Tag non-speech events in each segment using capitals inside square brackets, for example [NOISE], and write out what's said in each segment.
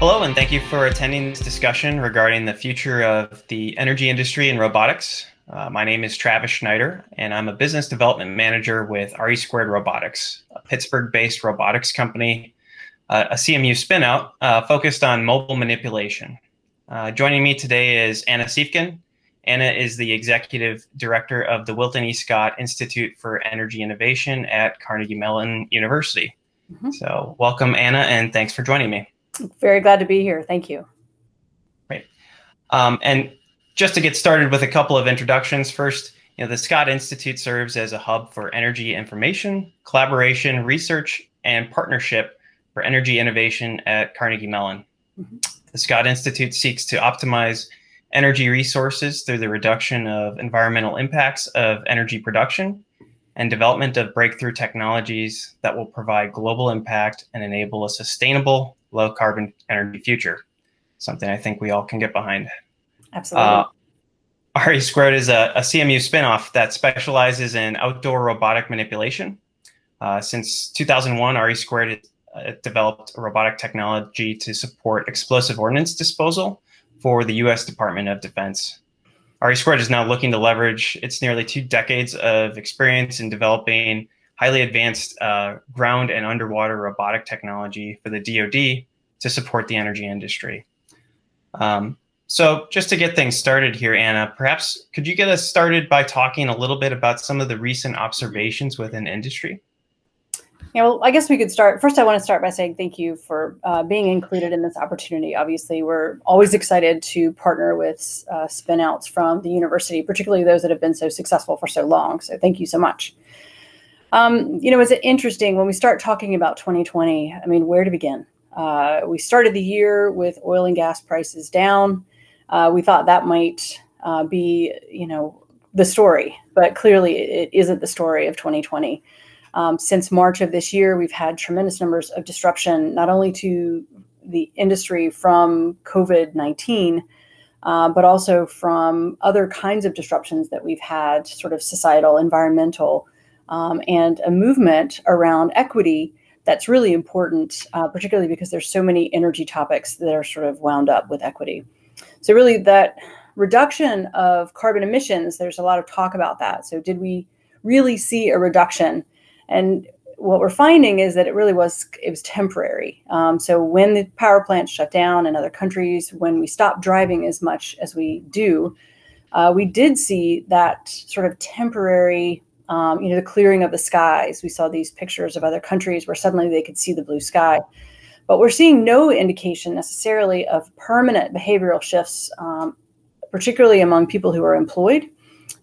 Hello, and thank you for attending this discussion regarding the future of the energy industry and robotics. Uh, my name is Travis Schneider, and I'm a business development manager with RE Squared Robotics, a Pittsburgh based robotics company, uh, a CMU spinout uh, focused on mobile manipulation. Uh, joining me today is Anna Siefken. Anna is the executive director of the Wilton E. Scott Institute for Energy Innovation at Carnegie Mellon University. Mm-hmm. So, welcome, Anna, and thanks for joining me. Very glad to be here. Thank you. Great. Um, and just to get started with a couple of introductions, first, you know, the Scott Institute serves as a hub for energy information, collaboration, research, and partnership for energy innovation at Carnegie Mellon. Mm-hmm. The Scott Institute seeks to optimize energy resources through the reduction of environmental impacts of energy production and development of breakthrough technologies that will provide global impact and enable a sustainable, low carbon energy future. Something I think we all can get behind. Absolutely. Uh, RE Squared is a, a, CMU spinoff that specializes in outdoor robotic manipulation. Uh, since 2001, RE Squared has uh, developed a robotic technology to support explosive ordnance disposal for the U.S. Department of Defense. RE Squared is now looking to leverage its nearly two decades of experience in developing highly advanced uh, ground and underwater robotic technology for the DoD to support the energy industry. Um, so, just to get things started here, Anna, perhaps could you get us started by talking a little bit about some of the recent observations within industry? Yeah, well, I guess we could start. First, I want to start by saying thank you for uh, being included in this opportunity. Obviously, we're always excited to partner with uh, spinouts from the university, particularly those that have been so successful for so long. So, thank you so much. Um, you know, it's interesting when we start talking about 2020. I mean, where to begin? Uh, we started the year with oil and gas prices down. Uh, we thought that might uh, be, you know, the story, but clearly it isn't the story of 2020. Um, since March of this year, we've had tremendous numbers of disruption, not only to the industry from COVID 19, uh, but also from other kinds of disruptions that we've had, sort of societal, environmental, um, and a movement around equity that's really important, uh, particularly because there's so many energy topics that are sort of wound up with equity. So, really, that reduction of carbon emissions, there's a lot of talk about that. So, did we really see a reduction? And what we're finding is that it really was it was temporary. Um, so when the power plants shut down in other countries, when we stopped driving as much as we do, uh, we did see that sort of temporary, um, you know, the clearing of the skies. We saw these pictures of other countries where suddenly they could see the blue sky. But we're seeing no indication necessarily of permanent behavioral shifts, um, particularly among people who are employed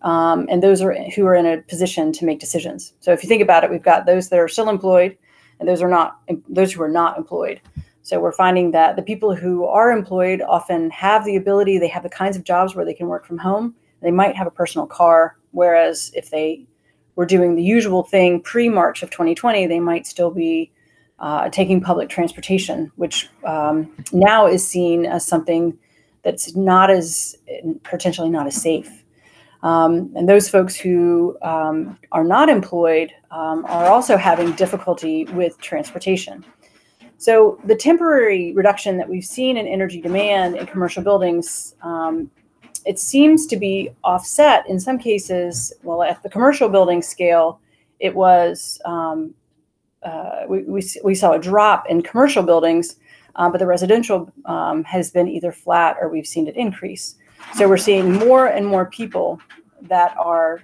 um, and those are who are in a position to make decisions. So if you think about it, we've got those that are still employed, and those are not those who are not employed. So we're finding that the people who are employed often have the ability, they have the kinds of jobs where they can work from home. They might have a personal car, whereas if they were doing the usual thing pre March of 2020, they might still be uh, taking public transportation, which um, now is seen as something that's not as potentially not as safe. Um, and those folks who um, are not employed um, are also having difficulty with transportation. So, the temporary reduction that we've seen in energy demand in commercial buildings, um, it seems to be offset in some cases. Well, at the commercial building scale, it was um, uh, we, we, we, saw a drop in commercial buildings, uh, but the residential um, has been either flat or we've seen it increase. So we're seeing more and more people that are,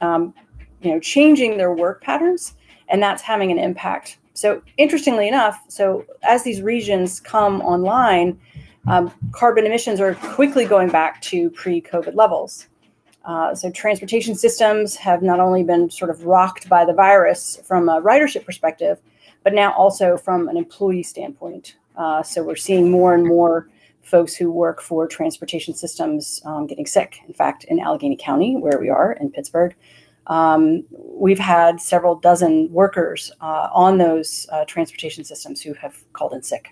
um, you know, changing their work patterns, and that's having an impact. So interestingly enough, so as these regions come online, um, carbon emissions are quickly going back to pre-COVID levels. Uh, so transportation systems have not only been sort of rocked by the virus from a ridership perspective, but now also from an employee standpoint. Uh, so we're seeing more and more folks who work for transportation systems um, getting sick. In fact, in Allegheny County, where we are in Pittsburgh, um, we've had several dozen workers uh, on those uh, transportation systems who have called in sick.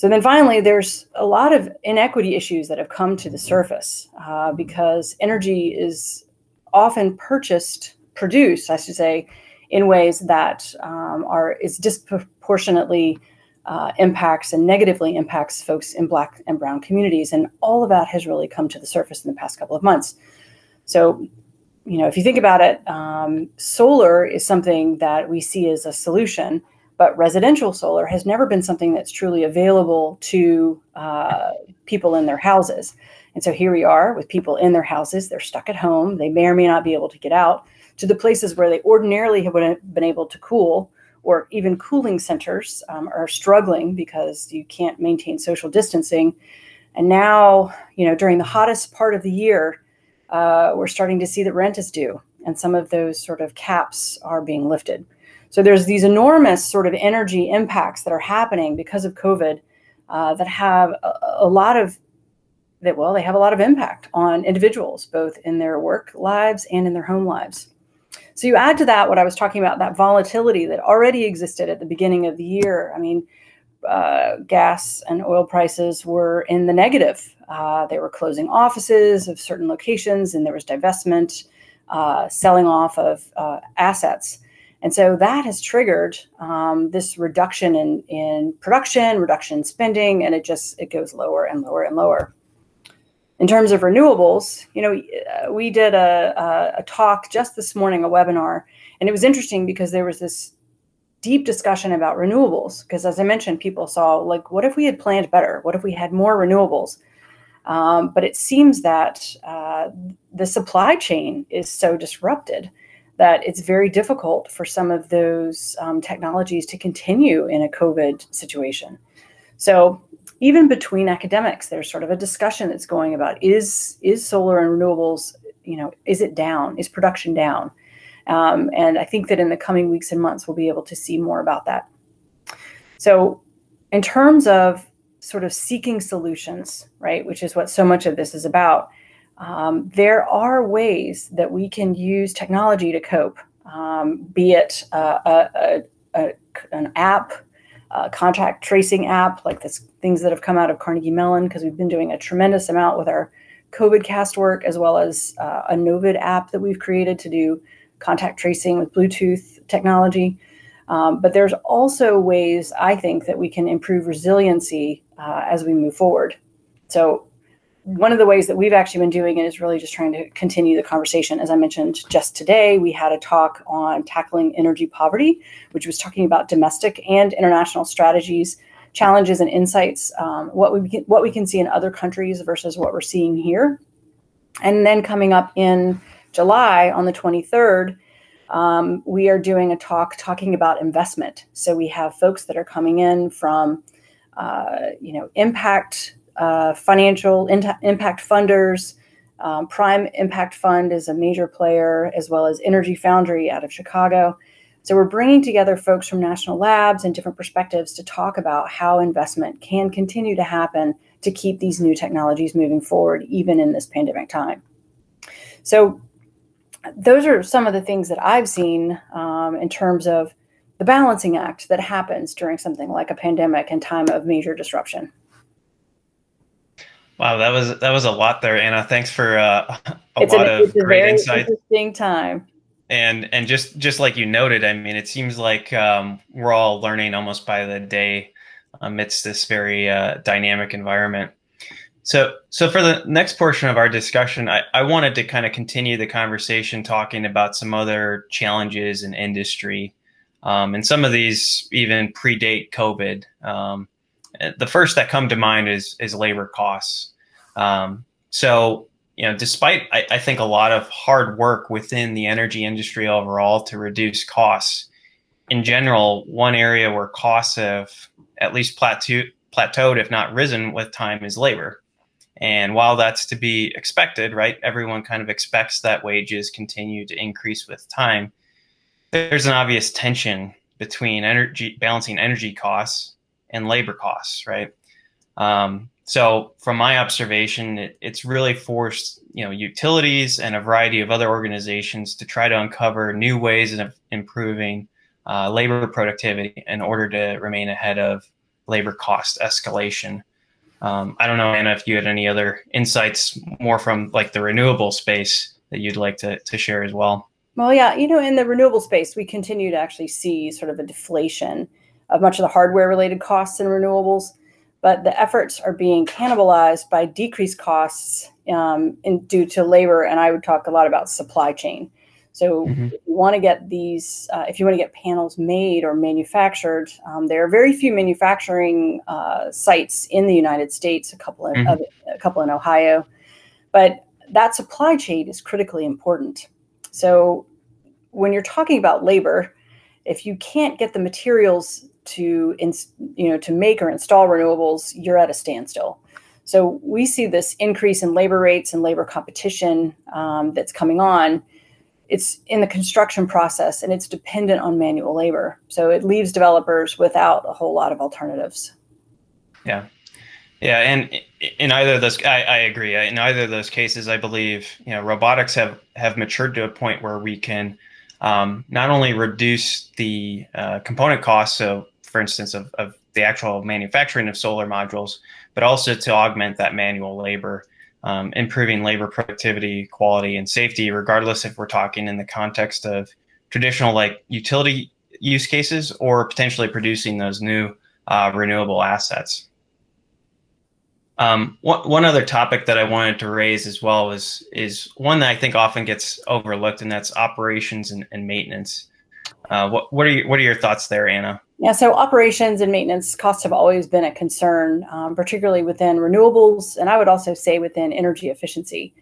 So then finally, there's a lot of inequity issues that have come to the surface uh, because energy is often purchased, produced, I should say, in ways that um, are is disproportionately uh, impacts and negatively impacts folks in Black and Brown communities. And all of that has really come to the surface in the past couple of months. So, you know, if you think about it, um, solar is something that we see as a solution, but residential solar has never been something that's truly available to uh, people in their houses. And so here we are with people in their houses. They're stuck at home. They may or may not be able to get out to the places where they ordinarily would have been able to cool or even cooling centers um, are struggling because you can't maintain social distancing. And now, you know, during the hottest part of the year, uh, we're starting to see that rent is due, and some of those sort of caps are being lifted. So there's these enormous sort of energy impacts that are happening because of COVID uh, that have a, a lot of that well they have a lot of impact on individuals both in their work lives and in their home lives so you add to that what I was talking about, that volatility that already existed at the beginning of the year. I mean, uh, gas and oil prices were in the negative. Uh, they were closing offices of certain locations, and there was divestment, uh, selling off of uh, assets. And so that has triggered um, this reduction in, in production, reduction in spending, and it just it goes lower and lower and lower in terms of renewables, you know, uh, we did a, a, talk just this morning, a webinar, and it was interesting because there was this deep discussion about renewables. Because as I mentioned, people saw like, what if we had planned better? What if we had more renewables? Um, but it seems that uh, the supply chain is so disrupted that it's very difficult for some of those um, technologies to continue in a COVID situation. So even between academics, there's sort of a discussion that's going about is is solar and renewables, you know, is it down? Is production down? Um, and I think that in the coming weeks and months, we'll be able to see more about that. So, in terms of sort of seeking solutions, right, which is what so much of this is about, um, there are ways that we can use technology to cope, um, be it uh, a, a, a, an app uh, contact tracing app, like the things that have come out of Carnegie Mellon, because we've been doing a tremendous amount with our COVID cast work, as well as uh, a Novid app that we've created to do contact tracing with Bluetooth technology. Um, but there's also ways I think that we can improve resiliency uh, as we move forward. So one of the ways that we've actually been doing it is really just trying to continue the conversation. As I mentioned just today, we had a talk on tackling energy poverty, which was talking about domestic and international strategies, challenges, and insights. Um, what we can, what we can see in other countries versus what we're seeing here. And then coming up in July on the 23rd, um, we are doing a talk talking about investment. So we have folks that are coming in from, uh, you know, impact uh, financial in- impact funders. Um, Prime Impact Fund is a major player, as well as Energy Foundry out of Chicago. So we're bringing together folks from national labs and different perspectives to talk about how investment can continue to happen to keep these new technologies moving forward, even in this pandemic time. So those are some of the things that I've seen um, in terms of the balancing act that happens during something like a pandemic and time of major disruption. Wow, that was that was a lot there, Anna. Thanks for uh, a it's lot an, of great insight. Interesting time. And and just just like you noted, I mean, it seems like um, we're all learning almost by the day amidst this very uh, dynamic environment. So so for the next portion of our discussion, I, I wanted to kind of continue the conversation talking about some other challenges in industry, um, and some of these even predate COVID. Um, the first that come to mind is is labor costs. Um, so you know, despite I, I, think a lot of hard work within the energy industry overall to reduce costs, in general, one area where costs have at least plateau, plateaued, if not risen, with time is labor. And while that's to be expected, right? Everyone kind of expects that wages continue to increase with time. There's an obvious tension between energy balancing energy costs and labor costs, right? Um, so, from my observation, it, it's really forced you know utilities and a variety of other organizations to try to uncover new ways of improving uh, labor productivity in order to remain ahead of labor cost escalation. Um, I don't know, Anna, if you had any other insights more from like the renewable space that you'd like to, to share as well. Well, yeah, you know, in the renewable space, we continue to actually see sort of a deflation of much of the hardware related costs in renewables, but the efforts are being cannibalized by decreased costs um, in, due to labor. And I would talk a lot about supply chain. So mm-hmm. if you want to get these, uh, if you want to get panels made or manufactured, um, there are very few manufacturing uh, sites in the United States. A couple in, mm-hmm. a couple in Ohio, but that supply chain is critically important. So when you're talking about labor, if you can't get the materials to you know to make or install renewables, you're at a standstill. So we see this increase in labor rates and labor competition um, that's coming on. It's in the construction process and it's dependent on manual labor. So it leaves developers without a whole lot of alternatives. Yeah. Yeah, and in either of those, I, I, agree. In either of those cases, I believe you know robotics have have matured to a point where we can um, not only reduce the uh, component costs, so for instance, of, of the actual manufacturing of solar modules, but also to augment that manual labor, um, improving labor productivity, quality, and safety, regardless if we're talking in the context of traditional like utility use cases or potentially producing those new uh, renewable assets. Um, one, one other topic that I wanted to raise as well is is one that I think often gets overlooked, and that's operations and, and maintenance. Uh, what what are you, what are your thoughts there, Anna? Yeah, so operations and maintenance costs have always been a concern, um, particularly within renewables, and I would also say within energy efficiency.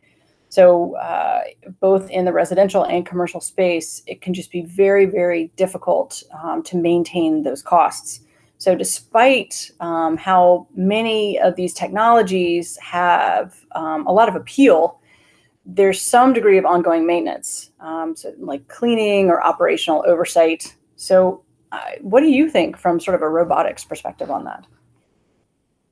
So, uh, both in the residential and commercial space, it can just be very, very difficult um, to maintain those costs. So, despite um, how many of these technologies have um, a lot of appeal, there's some degree of ongoing maintenance, um, so like cleaning or operational oversight. So, uh, what do you think from sort of a robotics perspective on that?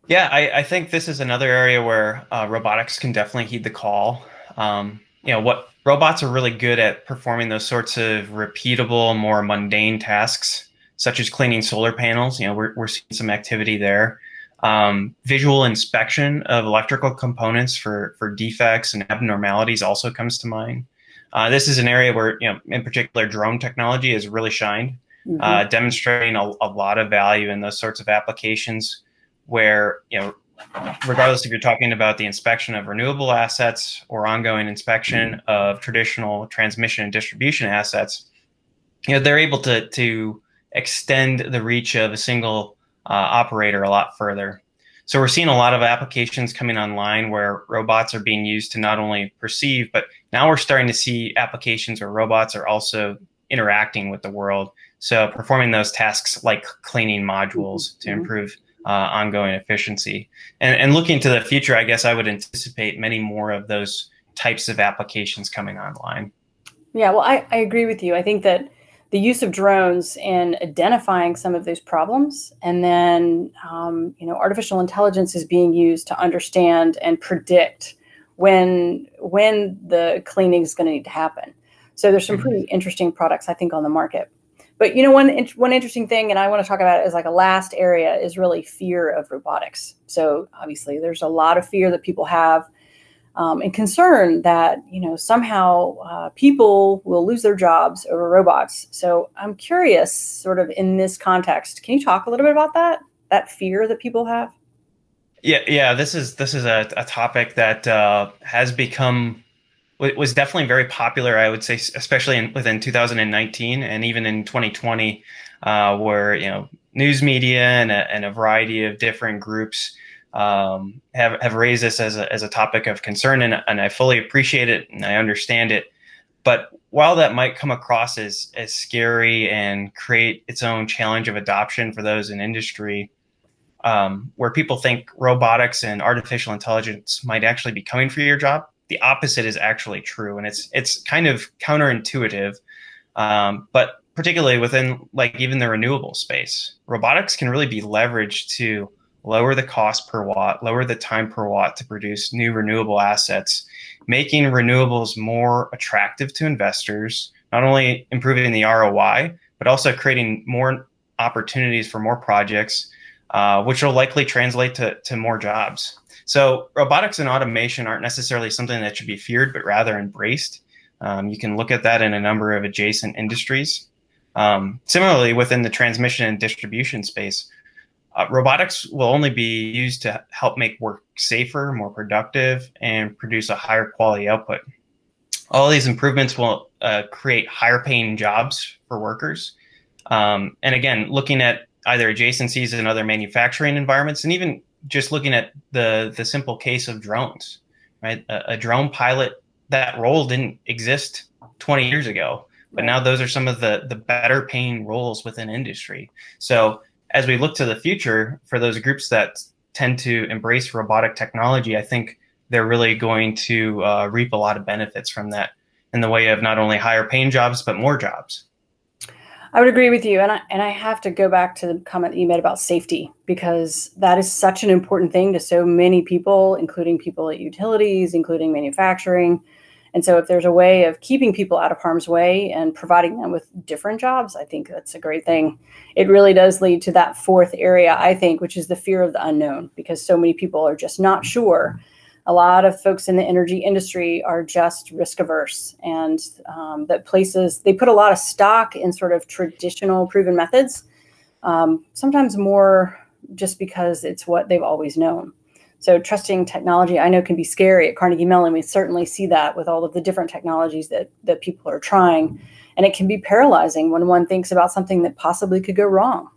Yeah, I, I think this is another area where uh, robotics can definitely heed the call. Um, you know, what robots are really good at performing those sorts of repeatable, more mundane tasks such as cleaning solar panels. You know, we're, we're seeing some activity there. Um, visual inspection of electrical components for, for defects and abnormalities also comes to mind. Uh, this is an area where, you know, in particular, drone technology has really shined, mm-hmm. uh, demonstrating a, a lot of value in those sorts of applications where, you know, regardless if you're talking about the inspection of renewable assets or ongoing inspection mm-hmm. of traditional transmission and distribution assets, you know, they're able to, to extend the reach of a single operator a lot further. So we're seeing a lot of applications coming online where robots are being used to not only perceive, but now we're starting to see applications where robots are also interacting with the world. So performing those tasks like cleaning modules to mm-hmm. improve uh, ongoing efficiency. And, and looking to the future, I guess I would anticipate many more of those types of applications coming online. Yeah, well, I, I agree with you. I think that the use of drones in identifying some of those problems. And then um, you know artificial intelligence is being used to understand and predict when when the cleaning is going to need to happen. So there's some pretty mm-hmm. interesting products i think on the market. But you know one one interesting thing and i want to talk about it as like a last area is really fear of robotics. So obviously there's a lot of fear that people have um, and concern that you know somehow uh, people will lose their jobs over robots. So I'm curious, sort of in this context, can you talk a little bit about that? That fear that people have. Yeah, yeah. This is this is a, a topic that uh, has become was definitely very popular. I would say, especially in, within 2019 and even in 2020, uh, where you know news media and a, and a variety of different groups um, have have raised this as a as a topic of concern, and and I fully appreciate it and I understand it. But while that might come across as as scary and create its own challenge of adoption for those in industry, um, where people think robotics and artificial intelligence might actually be coming for your job, the opposite is actually true, and it's it's kind of counterintuitive. Um, but particularly within like even the renewable space, robotics can really be leveraged to lower the cost per watt, lower the time per watt to produce new renewable assets, making renewables more attractive to investors, not only improving the ROI, but also creating more opportunities for more projects, uh, which will likely translate to, to more jobs. So, robotics and automation aren't necessarily something that should be feared, but rather embraced. Um, you can look at that in a number of adjacent industries. Um, similarly, within the transmission and distribution space, uh, robotics will only be used to help make work safer, more productive, and produce a higher quality output. All these improvements will uh, create higher paying jobs for workers. Um, and again, looking at either adjacencies in other manufacturing environments, and even just looking at the the simple case of drones, right? A, a drone pilot that role didn't exist 20 years ago, but now those are some of the the better paying roles within industry. So as we look to the future for those groups that tend to embrace robotic technology, I think they're really going to uh, reap a lot of benefits from that in the way of not only higher paying jobs but more jobs. I would agree with you, and I and I have to go back to the comment that you made about safety because that is such an important thing to so many people, including people at utilities, including manufacturing. And so, if there's a way of keeping people out of harm's way and providing them with different jobs, I think that's a great thing. It really does lead to that fourth area, I think, which is the fear of the unknown, because so many people are just not sure a lot of folks in the energy industry are just risk averse and um, that places they put a lot of stock in sort of traditional proven methods um, sometimes more just because it's what they've always known so trusting technology i know can be scary at carnegie mellon we certainly see that with all of the different technologies that that people are trying and it can be paralyzing when one thinks about something that possibly could go wrong.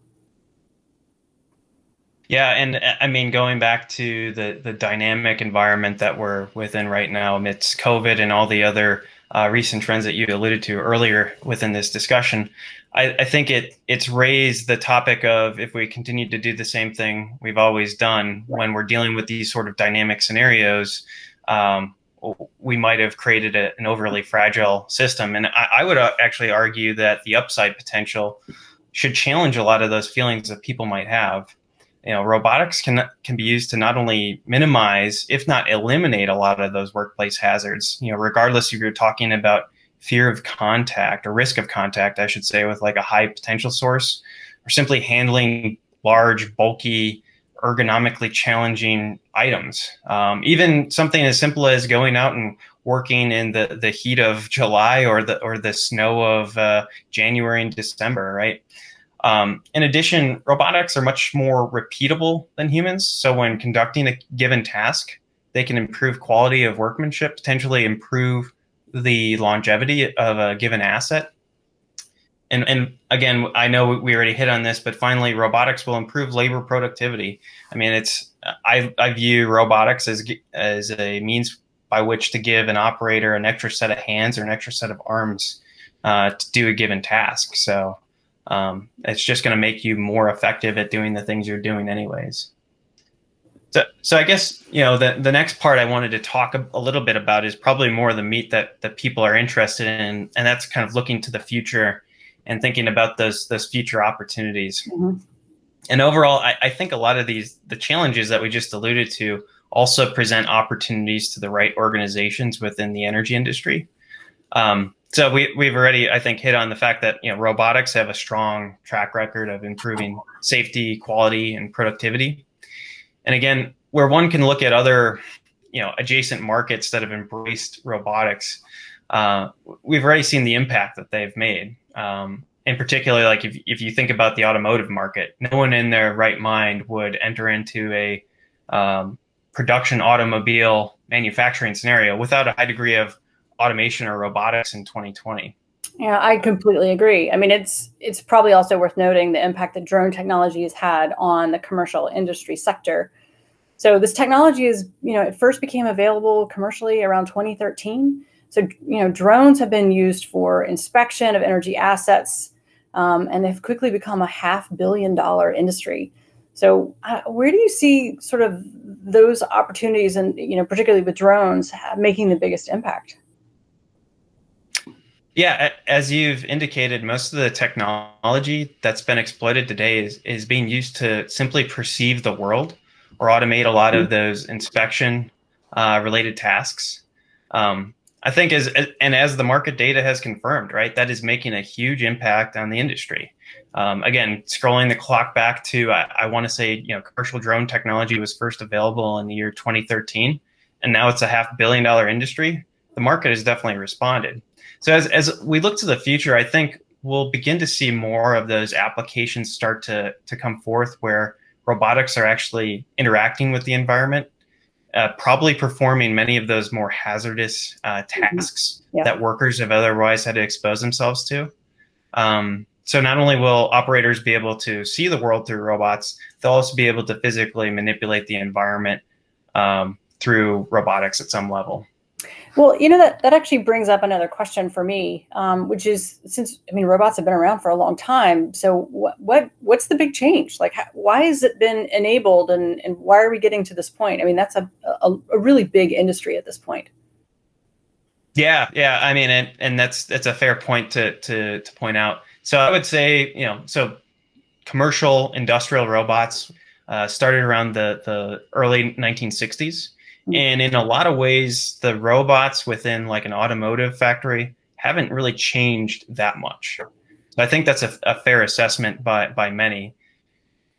Yeah, and uh, I mean, going back to the the dynamic environment that we're within right now amidst COVID and all the other uh, recent trends that you alluded to earlier within this discussion, I, I, think it it's raised the topic of if we continue to do the same thing we've always done when we're dealing with these sort of dynamic scenarios. Um, we might have created a, an overly fragile system, and I, I would uh, actually argue that the upside potential should challenge a lot of those feelings that people might have you know robotics can can be used to not only minimize if not eliminate a lot of those workplace hazards you know regardless if you're talking about fear of contact or risk of contact i should say with like a high potential source or simply handling large bulky ergonomically challenging items. Um, even something as simple as going out and working in the, the heat of july or the or the snow of uh, january and december right um, in addition, robotics are much more repeatable than humans. So when conducting a given task, they can improve quality of workmanship, potentially improve the longevity of a given asset. And, and again, I know we already hit on this, but finally, robotics will improve labor productivity. I mean, it's I, I view robotics as as a means by which to give an operator an extra set of hands or an extra set of arms uh, to do a given task. So um, it's just going to make you more effective at doing the things you're doing anyways. So, so I guess you know the the next part I wanted to talk a, a, little bit about is probably more the meat that that people are interested in, and that's kind of looking to the future and thinking about those those future opportunities. Mm-hmm. And overall, I, I think a lot of these the challenges that we just alluded to also present opportunities to the right organizations within the energy industry. Um, so we, we've already, I think, hit on the fact that you know robotics have a strong track record of improving safety, quality, and productivity. And again, where one can look at other, you know, adjacent markets that have embraced robotics, uh, we've already seen the impact that they've made. Um, in particular, like if if you think about the automotive market, no one in their right mind would enter into a um, production automobile manufacturing scenario without a high degree of automation or robotics in 2020. Yeah, I completely agree. I mean, it's it's probably also worth noting the impact that drone technology has had on the commercial industry sector. So this technology is, you know, it first became available commercially around 2013. So, you know, drones have been used for inspection of energy assets, um, and they've quickly become a half billion dollar industry. So, uh, where do you see sort of those opportunities, and you know, particularly with drones, making the biggest impact? Yeah, as you've indicated, most of the technology that's been exploited today is, is being used to simply perceive the world or automate a lot of mm-hmm. those inspection uh, related tasks. Um, I think as and as the market data has confirmed, right, that is making a huge impact on the industry. Um, again, scrolling the clock back to I, I want to say you know commercial drone technology was first available in the year 2013, and now it's a half billion dollar industry. The market has definitely responded. So as as we look to the future, I think we'll begin to see more of those applications start to to come forth where robotics are actually interacting with the environment, uh, probably performing many of those more hazardous uh, mm-hmm. tasks yeah. that workers have otherwise had to expose themselves to. Um, so not only will operators be able to see the world through robots, they'll also be able to physically manipulate the environment um, through robotics at some level. Well, you know that that actually brings up another question for me, um, which is since I mean robots have been around for a long time. So what what what's the big change? Like, how, why has it been enabled, and and why are we getting to this point? I mean, that's a a, a really big industry at this point. Yeah, yeah. I mean, and and that's that's a fair point to to to point out. So I would say, you know, so commercial industrial robots uh, started around the the early 1960s Hmm. And in a lot of ways, the robots within like an automotive factory haven't really changed that much. I think that's a, a fair assessment by, by many.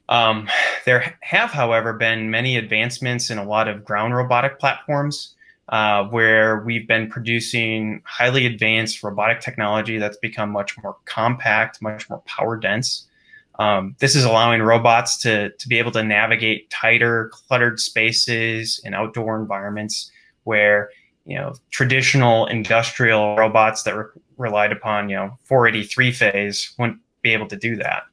Um, there have, however, been many advancements in a lot of ground robotic platforms uh, where we've been producing highly advanced robotic technology that's become much more compact, much more power dense. Um, this is allowing robots to, to be able to navigate tighter, cluttered spaces and outdoor environments where you know traditional industrial robots that re- relied upon you know 483 phase wouldn't be able to do that.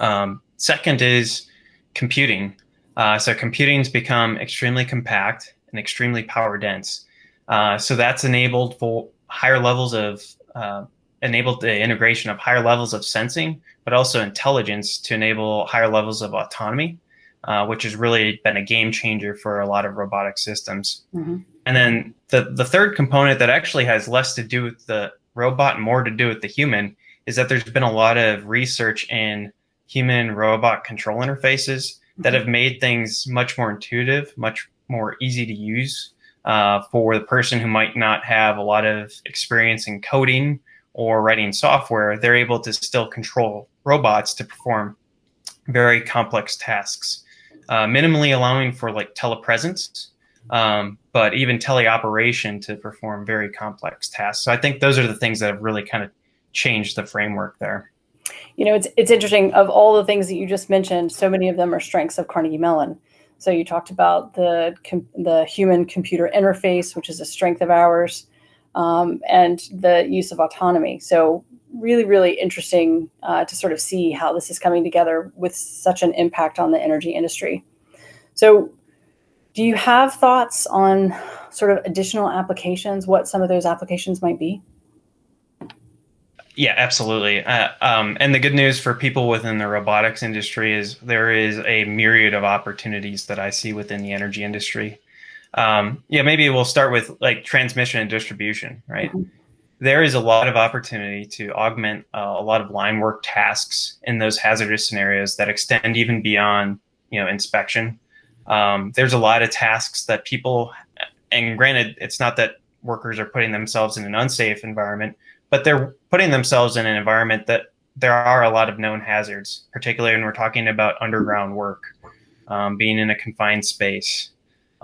Um, second is computing. Uh, so computing's become extremely compact and extremely power dense. Uh, so that's enabled for higher levels of uh, enabled the integration of higher levels of sensing, but also intelligence to enable higher levels of autonomy, uh, which has really been a game changer for a lot of robotic systems. Mm-hmm. And then the, the third component that actually has less to do with the robot and more to do with the human is that there's been a lot of research in human robot control interfaces mm-hmm. that have made things much more intuitive, much more easy to use uh, for the person who might not have a lot of experience in coding or writing software, they're able to still control robots to perform very complex tasks, uh, minimally allowing for like telepresence, um, but even teleoperation to perform very complex tasks. So I think those are the things that have really kind of changed the framework there. You know, it's it's interesting. Of all the things that you just mentioned, so many of them are strengths of Carnegie Mellon. So you talked about the the human computer interface, which is a strength of ours um, and the use of autonomy. So, really, really interesting uh, to sort of see how this is coming together with such an impact on the energy industry. So, do you have thoughts on sort of additional applications, what some of those applications might be? Yeah, absolutely. Uh, um, and the good news for people within the robotics industry is there is a myriad of opportunities that I see within the energy industry um, yeah, maybe we'll start with like transmission and distribution, right? Mm-hmm. There is a lot of opportunity to augment uh, a lot of line work tasks in those hazardous scenarios that extend even beyond, you know, inspection. Um, there's a lot of tasks that people, and granted, it's not that workers are putting themselves in an unsafe environment, but they're putting themselves in an environment that there are a lot of known hazards, particularly when we're talking about underground work, um, being in a confined space,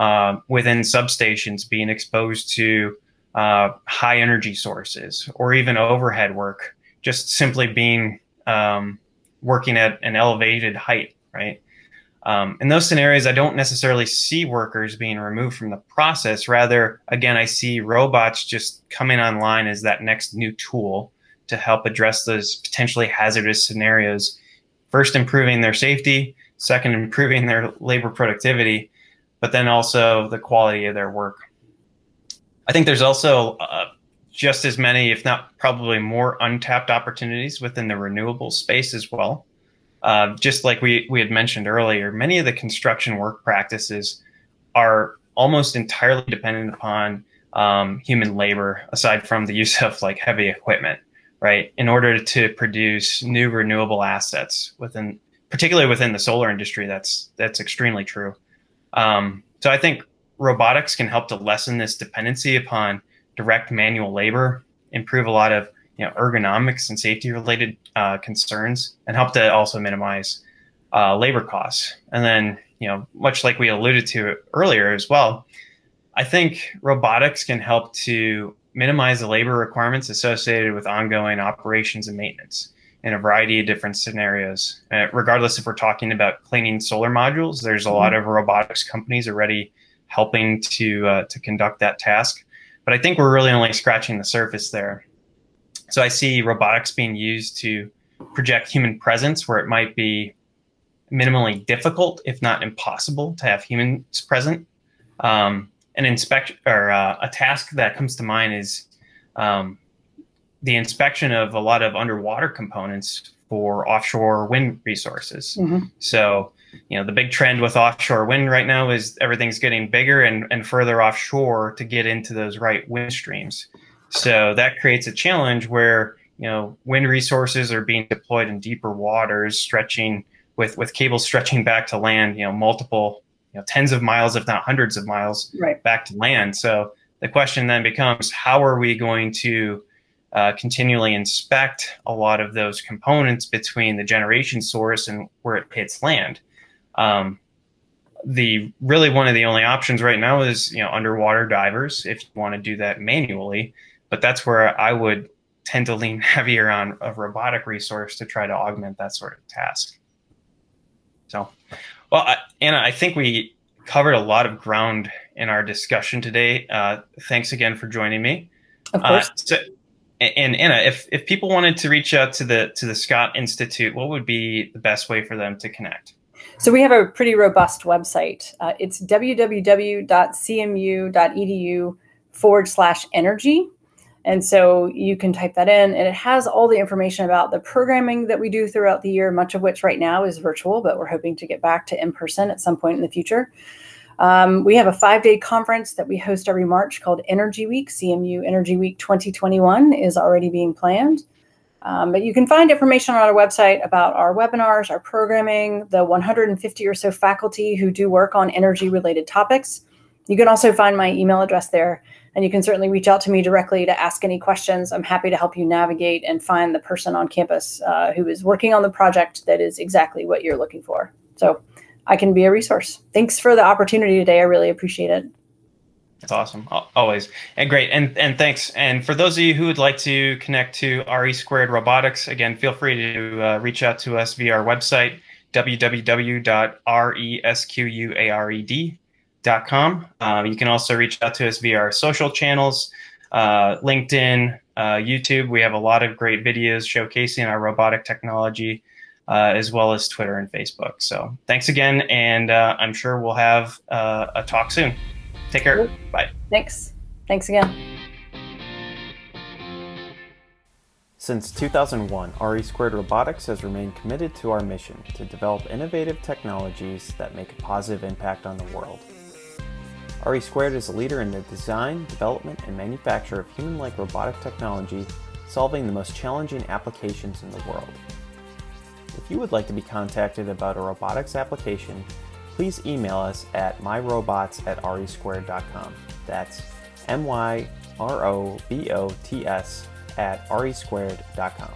uh, within substations being exposed to uh, high energy sources or even overhead work, just simply being um, working at an elevated height, right? Um, in those scenarios, I don't necessarily see workers being removed from the process. Rather, again, I see robots just coming online as that next new tool to help address those potentially hazardous scenarios. First, improving their safety, second, improving their labor productivity, but then also the quality of their work. I think there's also uh, just as many, if not probably more, untapped opportunities within the renewable space as well. Uh, just like we, we had mentioned earlier, many of the construction work practices are almost entirely dependent upon um, human labor, aside from the use of like heavy equipment, right? In order to produce new renewable assets within, particularly within the solar industry, that's that's extremely true. Um, so I think robotics can help to lessen this dependency upon direct manual labor, improve a lot of you know ergonomics and safety related uh, concerns, and help to also minimize uh, labor costs. And then you know, much like we alluded to earlier as well, I think robotics can help to minimize the labor requirements associated with ongoing operations and maintenance in a variety of different scenarios. Uh, regardless if we're talking about cleaning solar modules, there's a mm-hmm. lot of robotics companies already helping to uh, to conduct that task. But I think we're really only scratching the surface there. So I see robotics being used to project human presence where it might be minimally difficult, if not impossible, to have humans present. Um, an inspection or uh, a task that comes to mind is um, the inspection of a lot of underwater components for offshore wind resources. Mm-hmm. So, you know, the big trend with offshore wind right now is everything's getting bigger and, and further offshore to get into those right wind streams. So that creates a challenge where, you know, wind resources are being deployed in deeper waters, stretching with, with cables stretching back to land, you know, multiple, you know, tens of miles, if not hundreds of miles right. back to land. So the question then becomes, how are we going to uh, continually inspect a lot of those components between the generation source and where it hits land. Um, the really one of the only options right now is you know underwater divers if you want to do that manually, but that's where I would tend to lean [LAUGHS] heavier on a robotic resource to try to augment that sort of task. So, well, I, Anna, I think we covered a lot of ground in our discussion today. Uh, thanks again for joining me. Of course. Uh, so, and Anna, if if people wanted to reach out to the to the Scott Institute, what would be the best way for them to connect? So we have a pretty robust website. Uh, it's www.cmu.edu forward slash energy. And so you can type that in, and it has all the information about the programming that we do throughout the year, much of which right now is virtual, but we're hoping to get back to in person at some point in the future. Um, we have a five day conference that we host every March called Energy Week. CMU Energy Week 2021 is already being planned. Um, but you can find information on our website about our webinars, our programming, the 150 or so faculty who do work on energy related topics. You can also find my email address there, and you can certainly reach out to me directly to ask any questions. I'm happy to help you navigate and find the person on campus uh, who is working on the project that is exactly what you're looking for. So I can be a resource. Thanks for the opportunity today. I really appreciate it. That's awesome. Always. And great. And and thanks. And for those of you who would like to connect to RE Squared Robotics, again, feel free to uh, reach out to us via our website, www.resquared.com. Uh, you can also reach out to us via our social channels, uh, LinkedIn, uh, YouTube. We have a lot of great videos showcasing our robotic technology uh, as well as Twitter and Facebook. So thanks again, and uh, I'm sure we'll have uh, a talk soon. Take care. Bye. Thanks. Thanks again. Since 2001, RE Squared Robotics has remained committed to our mission to develop innovative technologies that make a positive impact on the world. RE Squared is a leader in the design, development, and manufacture of human-like robotic technology solving the most challenging applications in the world. If you would like to be contacted about a robotics application, please email us at myrobots at resquared.com. That's M Y R O B O T S at resquared.com.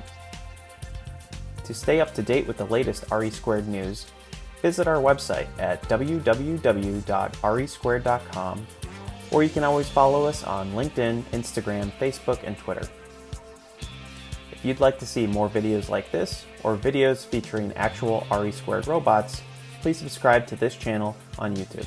To stay up to date with the latest RE Squared news, visit our website at www.resquared.com, or you can always follow us on LinkedIn, Instagram, Facebook, and Twitter. If you'd like to see more videos like this, or videos featuring actual RE Squared robots, please subscribe to this channel on YouTube.